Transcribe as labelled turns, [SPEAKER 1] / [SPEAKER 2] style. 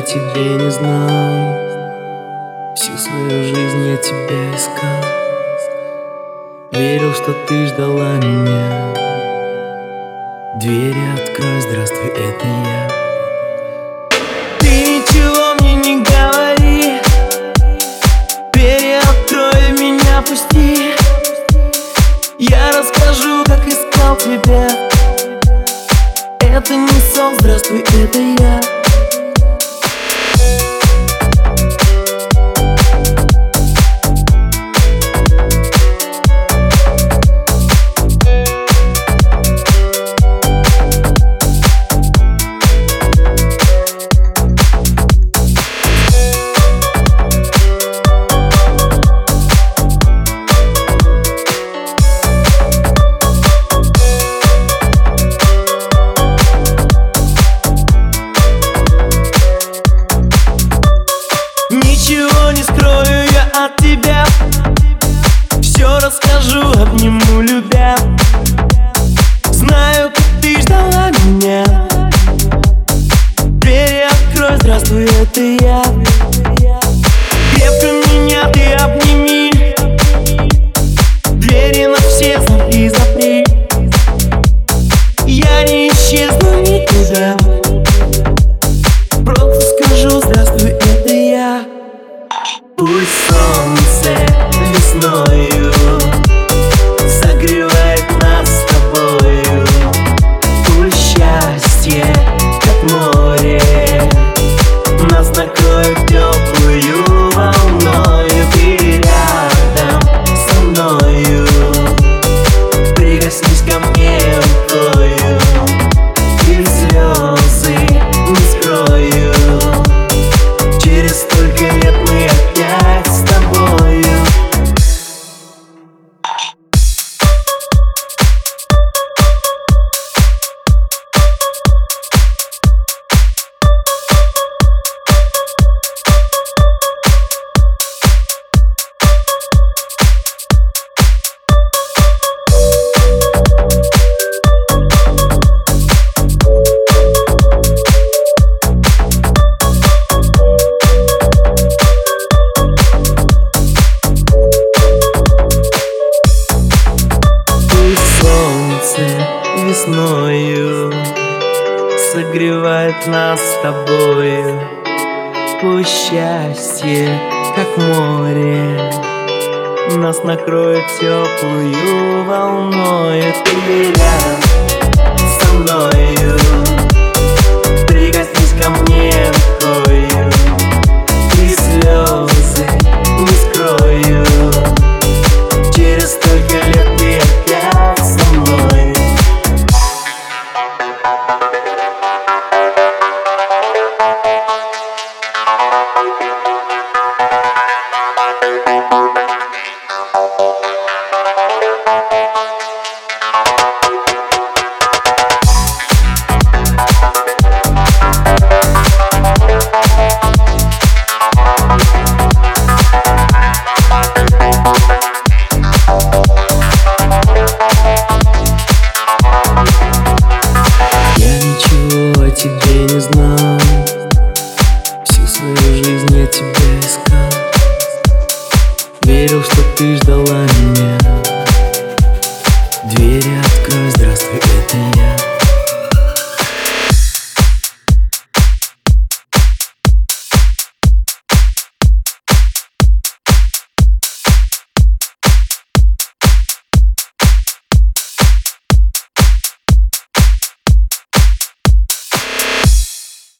[SPEAKER 1] О тебе не знал. Всю свою жизнь я тебя искал. Верил, что ты ждала меня. Двери открой, здравствуй, это я. Тебя. Это не сон, здравствуй, это я расскажу, обниму, любя. Знаю, как ты ждала меня. Двери открой, здравствуй, это я. Крепко меня ты обними. Двери на все замки запри. Я не исчезну никуда. Просто скажу, здравствуй, это я. Пусть солнце весною Согревает нас с тобою. Пусть счастье, как море Нас накроет теплую волною тебе не знал Всю свою жизнь я тебя искал. Верил, что ты ждала меня. Двери открой, здравствуй, это я